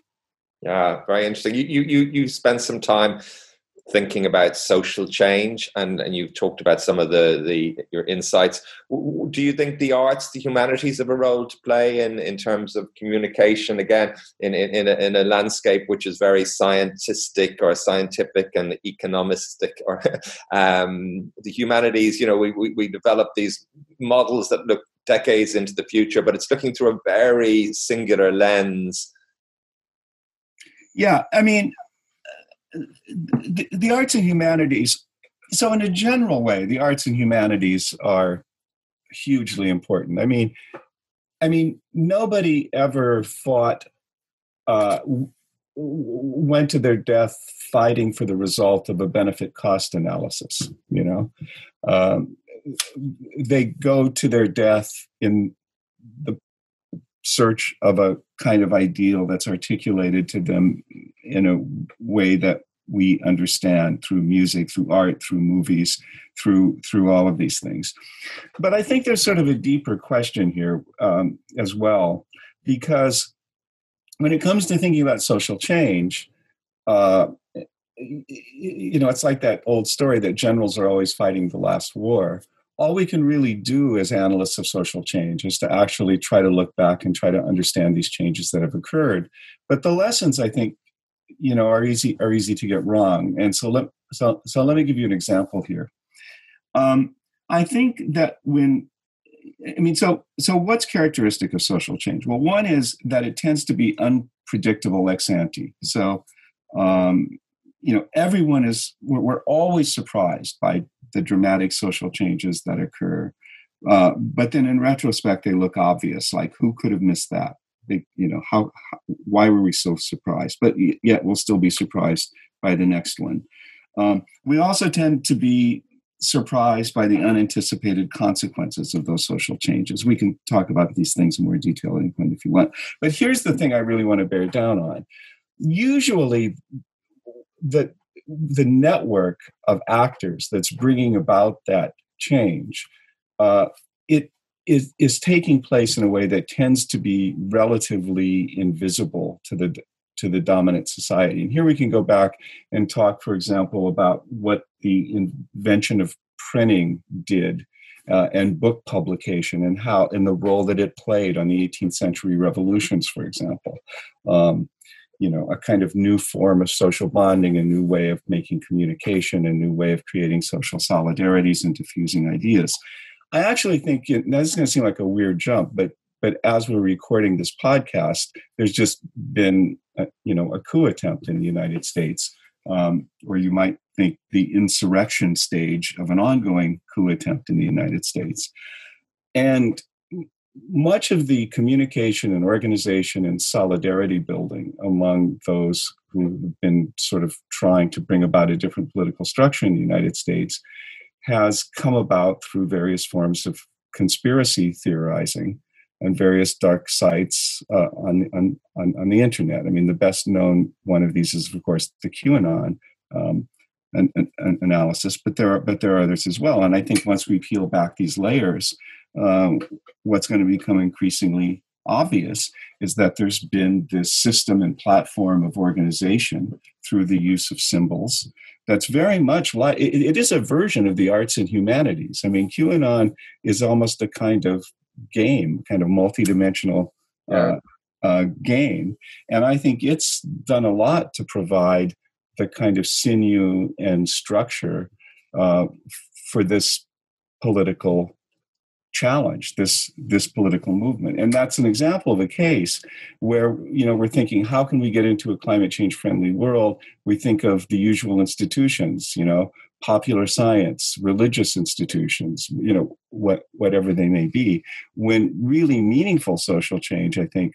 Yeah, very interesting. You you you, you spent some time thinking about social change and, and you've talked about some of the, the your insights. Do you think the arts the humanities have a role to play in, in terms of communication again in, in, in, a, in a landscape which is very scientific or scientific and economistic or <laughs> um, the humanities you know we, we, we develop these models that look decades into the future but it's looking through a very singular lens. Yeah i mean the, the arts and humanities so in a general way the arts and humanities are hugely important. I mean i mean nobody ever fought uh, went to their death fighting for the result of a benefit cost analysis you know? Um, they go to their death in the search of a kind of ideal that's articulated to them in a way that we understand through music through art through movies through through all of these things. But i think there's sort of a deeper question here um, as well because when it comes to thinking about social change uh, you know it's like that old story that generals are always fighting the last war all we can really do as analysts of social change is to actually try to look back and try to understand these changes that have occurred. But the lessons, I think, you know, are easy are easy to get wrong. And so let so so let me give you an example here. Um, I think that when I mean, so so what's characteristic of social change? Well, one is that it tends to be unpredictable ex ante. So, um, you know, everyone is we're, we're always surprised by the dramatic social changes that occur. Uh, but then in retrospect, they look obvious. Like, who could have missed that? They, you know, how, how, why were we so surprised? But yet we'll still be surprised by the next one. Um, we also tend to be surprised by the unanticipated consequences of those social changes. We can talk about these things in more detail if you want. But here's the thing I really want to bear down on. Usually, the the network of actors that's bringing about that change, uh, it is, is taking place in a way that tends to be relatively invisible to the to the dominant society. And here we can go back and talk, for example, about what the invention of printing did uh, and book publication and how and the role that it played on the 18th century revolutions, for example. Um, you know a kind of new form of social bonding a new way of making communication a new way of creating social solidarities and diffusing ideas. I actually think is going to seem like a weird jump but but as we're recording this podcast there's just been a, you know a coup attempt in the united states um, or you might think the insurrection stage of an ongoing coup attempt in the united states. And much of the communication and organization and solidarity building among those who have been sort of trying to bring about a different political structure in the United States has come about through various forms of conspiracy theorizing and various dark sites uh, on, on, on, on, the internet. I mean, the best known one of these is, of course, the QAnon um, an, an analysis, but there are but there are others as well. And I think once we peel back these layers, um, what's going to become increasingly obvious is that there's been this system and platform of organization through the use of symbols that's very much like it, it is a version of the arts and humanities. I mean, QAnon is almost a kind of game, kind of multidimensional uh, uh, game, and I think it's done a lot to provide the kind of sinew and structure uh, for this political challenge this this political movement. And that's an example of a case where you know we're thinking how can we get into a climate change friendly world? We think of the usual institutions you know popular science religious institutions you know what whatever they may be when really meaningful social change i think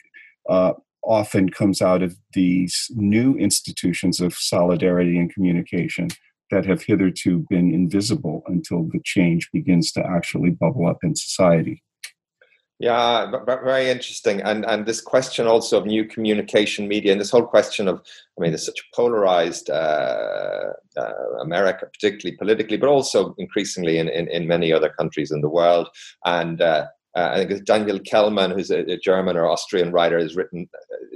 uh, often comes out of these new institutions of solidarity and communication that have hitherto been invisible until the change begins to actually bubble up in society. Yeah, very interesting. And and this question also of new communication media and this whole question of, I mean, there's such a polarized uh, uh, America, particularly politically, but also increasingly in, in, in, many other countries in the world. And uh, uh, I think Daniel Kehlmann, who's a, a, German or Austrian writer, has written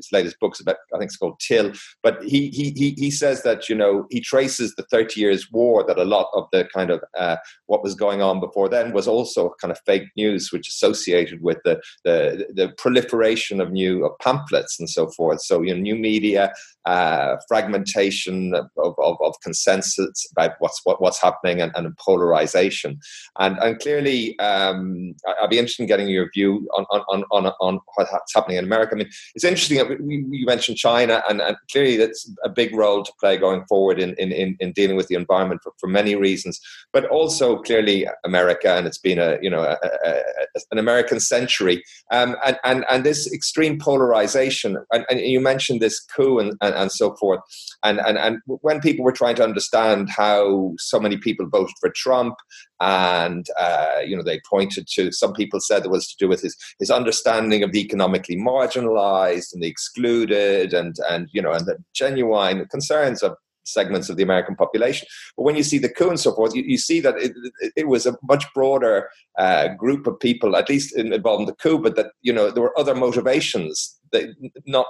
his latest books about. I think it's called Tyll. But he he he says that you know he traces the Thirty Years' War that a lot of the kind of uh, what was going on before then was also kind of fake news, which associated with the the, the proliferation of new of pamphlets and so forth. So you know, new media, uh, fragmentation of, of, of, consensus about what's what, what's happening and, and polarization, and and clearly um, I'd be interested in getting your view on on, on, on what's happening in America. I mean, it's interesting that you mentioned China, and, and clearly that's a big role to play going forward in in, in, in dealing with the environment for, for many reasons, but also clearly America, and it's been a you know a, a, a, an American century, um, and and and this extreme polarization, and, and you mentioned this coup and, and, and so forth, and and and when people were trying to understand how so many people voted for Trump and uh, you know they pointed to some people said it was to do with his his understanding of the economically marginalized and the excluded and and you know and the genuine concerns of segments of the American population. But when you see the coup and so forth, you, you see that it, it, was a much broader uh, group of people, at least involved in the coup, but that you know there were other motivations that not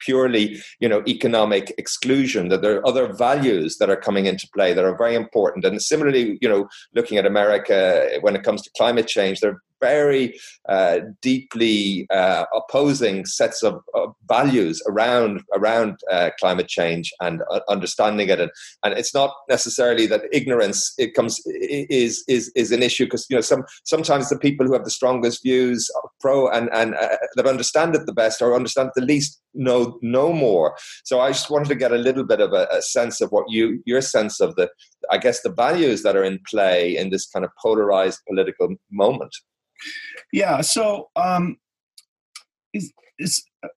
purely you know economic exclusion that there are other values that are coming into play that are very important and similarly you know looking at america when it comes to climate change there are very uh, deeply uh, opposing sets of, values around around uh, climate change and uh, understanding it and, and it's not necessarily that ignorance it comes is is is an issue because you know some sometimes the people who have the strongest views pro and and uh, that understand it the best or understand the least know know more. So I just wanted to get a little bit of a, a, sense of what you your sense of the I guess the values that are in play in this kind of polarized political moment. Yeah. So um,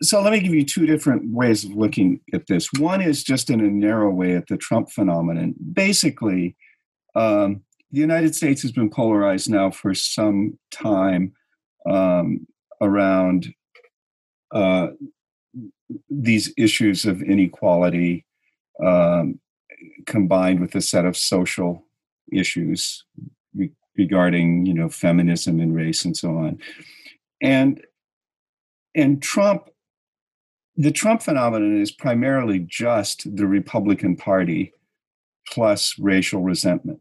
so let me give you two different ways of looking at this. One is just in a narrow way at the Trump phenomenon. Basically, um, the United States has been polarized now for some time um, around uh, these issues of inequality um, combined with a set of social issues regarding you know feminism and race and so on. And and trump the trump phenomenon is primarily just the republican party plus racial resentment.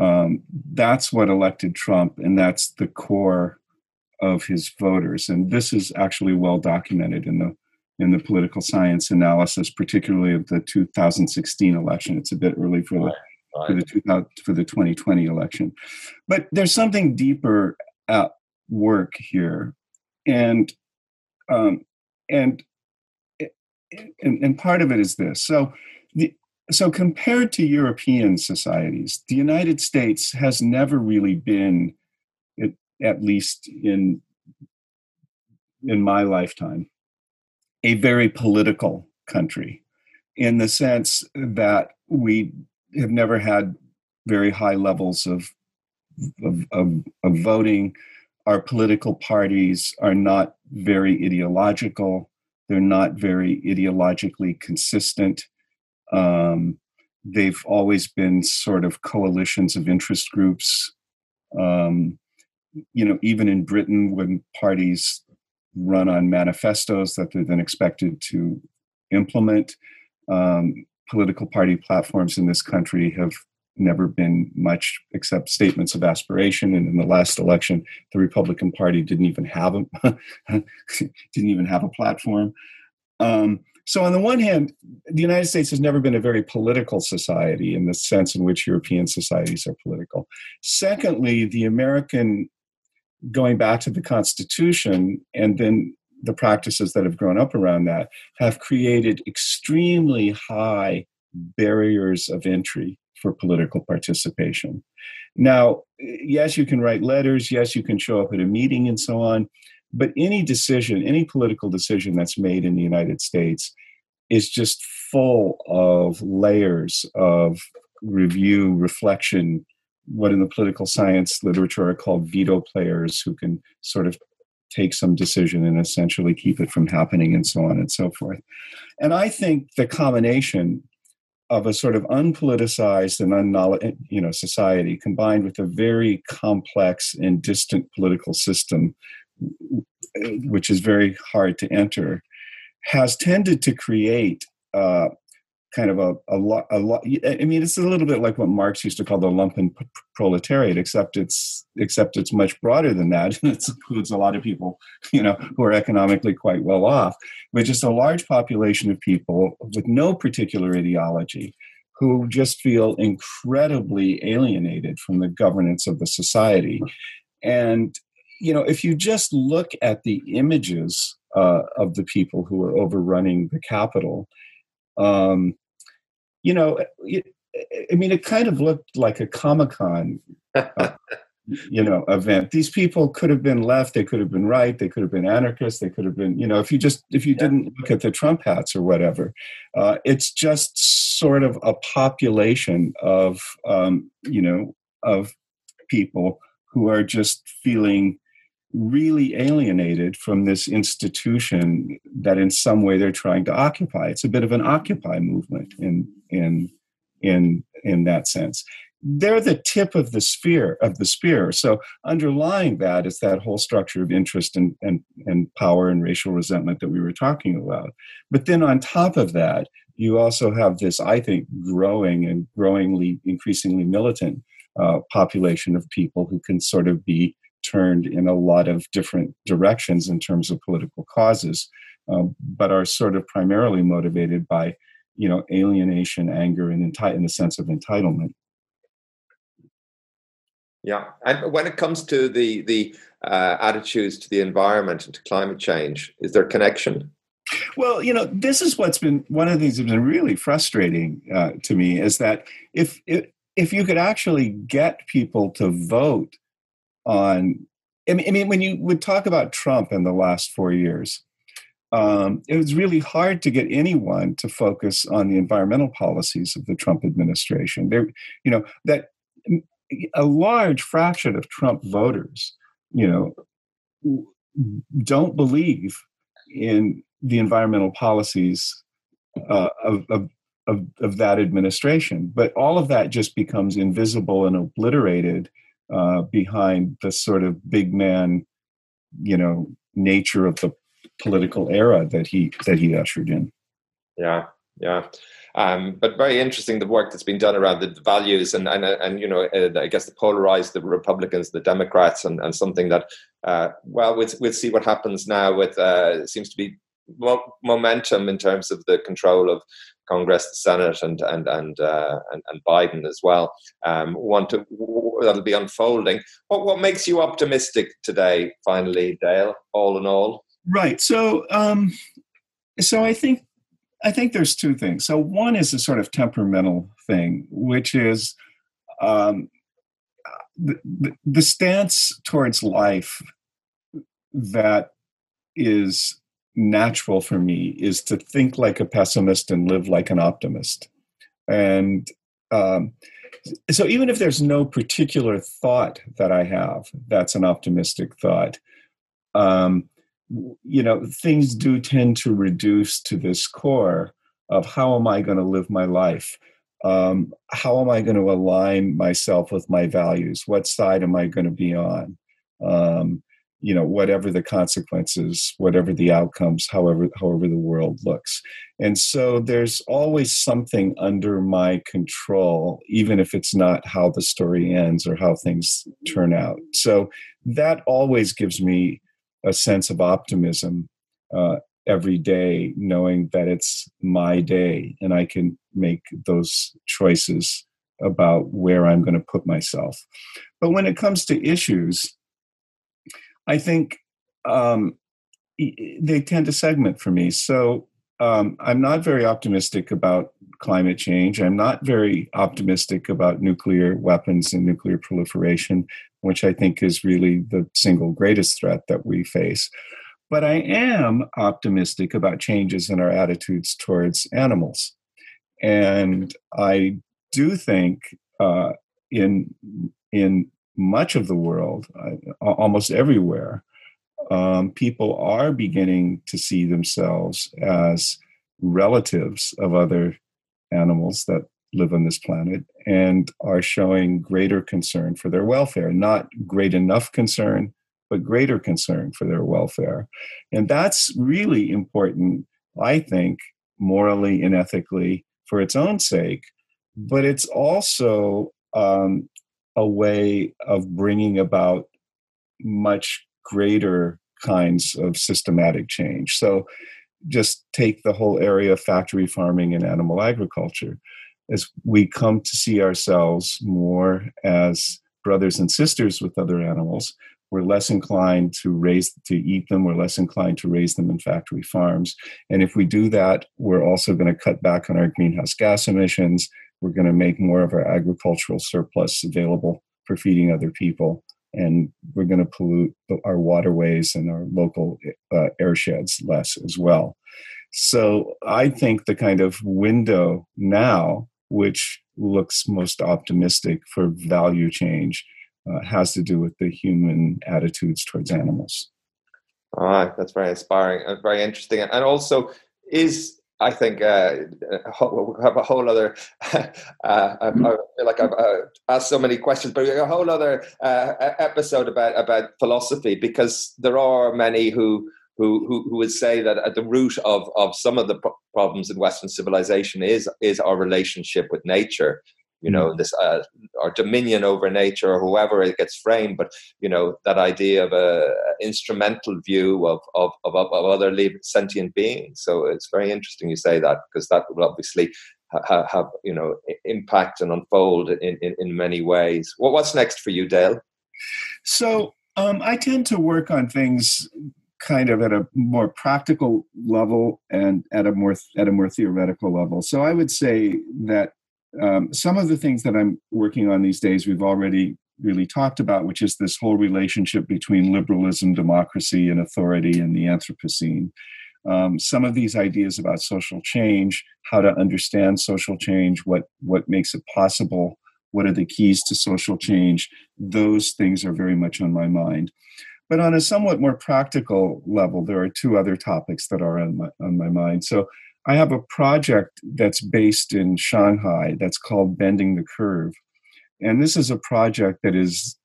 Um, that's what elected trump and that's the core of his voters. And this is actually well documented in the in the political science analysis, particularly of the 2016 election. It's a bit early for the right. for the for the 2020 election, but there's something deeper at work here, and um, and and, and part of it is this. So the so compared to European societies, the United States has never really been at least in in my lifetime, a very political country in the sense that we have never had very high levels of of, of, of voting. Our political parties are not very ideological. They're not very ideologically consistent. Um, they've always been sort of coalitions of interest groups. Um, you know, even in Britain, when parties run on manifestos that they're then expected to implement, um, political party platforms in this country have never been much except statements of aspiration. And in the last election, the Republican Party didn't even have a <laughs> didn't even have a platform. Um, so, on the one hand, the United States has never been a very political society in the sense in which European societies are political. Secondly, the American, going back to the Constitution and then the practices that have grown up around that, have created extremely high barriers of entry for political participation. Now, yes, you can write letters, yes, you can show up at a meeting and so on, but any decision, any political decision that's made in the United States is just full of layers of review, reflection, what in the political science literature are called veto players who can sort of take some decision and essentially keep it from happening and so on and so forth. And I think the combination of a sort of unpoliticized and unknowledge, you know, society combined with a very complex and distant political system, which is very hard to enter, has tended to create uh, kind of a, a lot a i mean it's a little bit like what marx used to call the lumpen proletariat except it's except it's much broader than that. <laughs> It includes a lot of people you know who are economically quite well off but just a large population of people with no particular ideology who just feel incredibly alienated from the governance of the society. And you know if you just look at the images uh, of the people who are overrunning the Capitol um, you know, it, I mean, it kind of looked like a Comic Con, uh, <laughs> you know, event. These people could have been left, they could have been right, they could have been anarchists, they could have been, you know, if you just if you yeah. didn't look at the Trump hats or whatever, uh, it's just sort of a population of, um, you know, of people who are just feeling really alienated from this institution that in some way they're trying to occupy it's a bit of an occupy movement in in in in that sense. They're the tip of the spear of the spear. So underlying that is that whole structure of interest and, and and power and racial resentment that we were talking about. But then on top of that you also have this i think growing and growingly increasingly militant uh, population of people who can sort of be turned in a lot of different directions in terms of political causes, um, but are sort of primarily motivated by, you know, alienation, anger, and enti- in the sense of entitlement. Yeah, and when it comes to the the uh, attitudes to the environment and to climate change, is there a connection? Well, you know, this is what's been one of the things that's been really frustrating uh, to me is that if, if if you could actually get people to vote on I mean, I mean, when you would talk about Trump in the last four years, um, it was really hard to get anyone to focus on the environmental policies of the Trump administration. There, you know, that a large fraction of Trump voters, you know, don't believe in the environmental policies uh, of, of, of, of that administration. But all of that just becomes invisible and obliterated uh, behind the sort of big man, you know, nature of the political era that he that he ushered in. Yeah, yeah. Um, but very interesting the work that's been done around the values and and and you know uh, I guess the polarized the Republicans, the Democrats, and and something that uh, well we'll we'll see what happens now with uh, seems to be momentum in terms of the control of Congress, the Senate, and and and uh, and, and, Biden as well. Um, want to that'll be unfolding. What what makes you optimistic today? Finally, Dale. All in all, right. So, um, so I think I think there's two things. So one is a sort of temperamental thing, which is um, the, the, the stance towards life that is natural for me is to think like a pessimist and live like an optimist. And um, so, even if there's no particular thought that I have that's an optimistic thought, um, you know, things do tend to reduce to this core of how am I going to live my life? Um, how am I going to align myself with my values? What side am I going to be on? Um, you know whatever the consequences whatever the outcomes however however the world looks and so there's always something under my control even if it's not how the story ends or how things turn out so that always gives me a sense of optimism uh, every day knowing that it's my day and i can make those choices about where i'm going to put myself but when it comes to issues I think um, they tend to segment for me. So um, I'm not very optimistic about climate change. I'm not very optimistic about nuclear weapons and nuclear proliferation, which I think is really the single greatest threat that we face. But I am optimistic about changes in our attitudes towards animals. And I do think uh, in in much of the world, uh, almost everywhere, um, people are beginning to see themselves as relatives of other animals that live on this planet and are showing greater concern for their welfare. Not great enough concern, but greater concern for their welfare. And that's really important, I think, morally and ethically for its own sake. But it's also um, a way of bringing about much greater kinds of systematic change. So, just take the whole area of factory farming and animal agriculture. As we come to see ourselves more as brothers and sisters with other animals, we're less inclined to raise to eat them we're less inclined to raise them in factory farms and if we do that we're also going to cut back on our greenhouse gas emissions we're going to make more of our agricultural surplus available for feeding other people. And we're going to pollute our waterways and our local uh, airsheds less as well. So I think the kind of window now, which looks most optimistic for value change, uh, has to do with the human attitudes towards animals. All right, that's very inspiring and very interesting. And also, is I think uh, have a whole other. <laughs> Uh, I, feel like I've uh, asked so many questions, but a whole other uh, episode about about philosophy because there are many who. Who, who, who would say that at the root of, of some of the problems in Western civilization is is our relationship with nature, you know mm-hmm. this uh, our dominion over nature or whoever it gets framed but you know that idea of a instrumental view of of, of, of other sentient beings. So it's very interesting you say that because that will obviously ha- have you know impact and unfold in, in, in many ways. Well, what's next for you dale? So um, i tend to work on things kind of at a more practical level and at a more at a more theoretical level so i would say that um, some of the things that I'm working on these days, we've already really talked about, which is this whole relationship between liberalism, democracy, and authority in the Anthropocene. Um, some of these ideas about social change, how to understand social change, what what makes it possible, what are the keys to social change, those things are very much on my mind. But on a somewhat more practical level, there are two other topics that are on my, on my mind. So I have a project that's based in Shanghai that's called Bending the Curve. And this is a project that is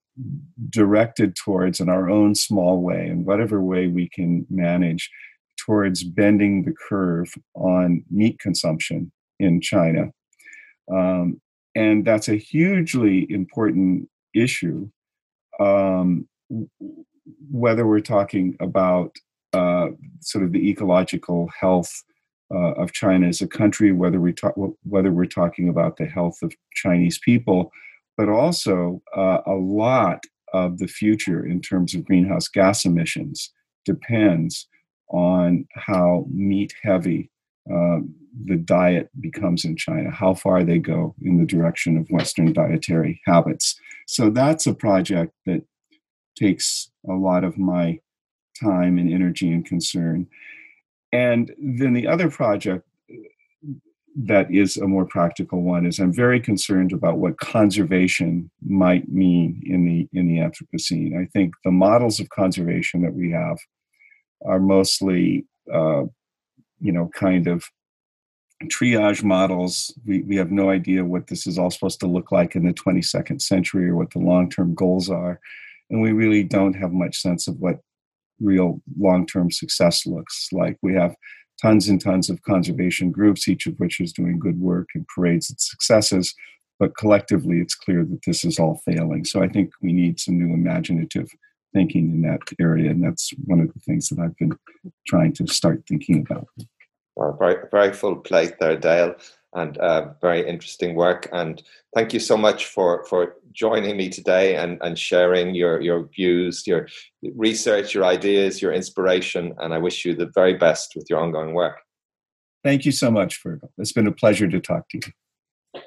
directed towards, in our own small way, in whatever way we can manage, towards bending the curve on meat consumption in China. Um, and that's a hugely important issue, um, whether we're talking about uh, sort of the ecological health uh, of China as a country, whether we talk, whether we're talking about the health of Chinese people, but also uh, a lot of the future in terms of greenhouse gas emissions depends on how meat heavy uh, the diet becomes in China, how far they go in the direction of Western dietary habits. so that's a project that takes a lot of my time and energy and concern. And then the other project that is a more practical one is I'm very concerned about what conservation might mean in the in the Anthropocene. I think the models of conservation that we have are mostly, uh, you know, kind of triage models. We, we have no idea what this is all supposed to look like in the 22nd century or what the long term goals are. And we really don't have much sense of what real long term success looks like. We have tons and tons of conservation groups, each of which is doing good work and parades its successes. But collectively, it's clear that this is all failing. So I think we need some new imaginative thinking in that area. And that's one of the things that I've been trying to start thinking about. Well, very, very full plate there, Dale, and uh, very interesting work. And thank you so much for for joining me today and, and sharing your your views, your research, your ideas, your inspiration. And I wish you the very best with your ongoing work. Thank you so much, Fergal. It's been a pleasure to talk to you.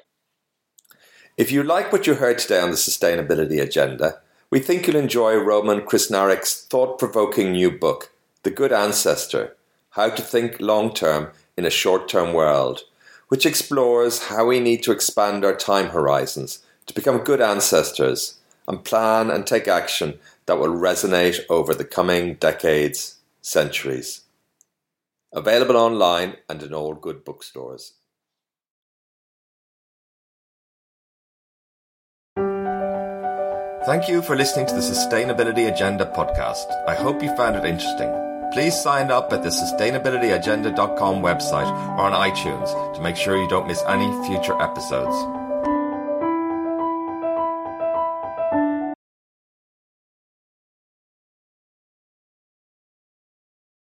If you like what you heard today on the sustainability agenda, we think you'll enjoy Roman Krznaric's thought provoking new book, The Good Ancestor how to Think Long Term in a Short Term World, which explores how we need to expand our time horizons to become good ancestors and plan and take action that will resonate over the coming decades, centuries. Available online and in all good bookstores. Thank you for listening to the Sustainability Agenda podcast. I hope you found it interesting. Please sign up at the sustainabilityagenda.com website or on iTunes to make sure you don't miss any future episodes.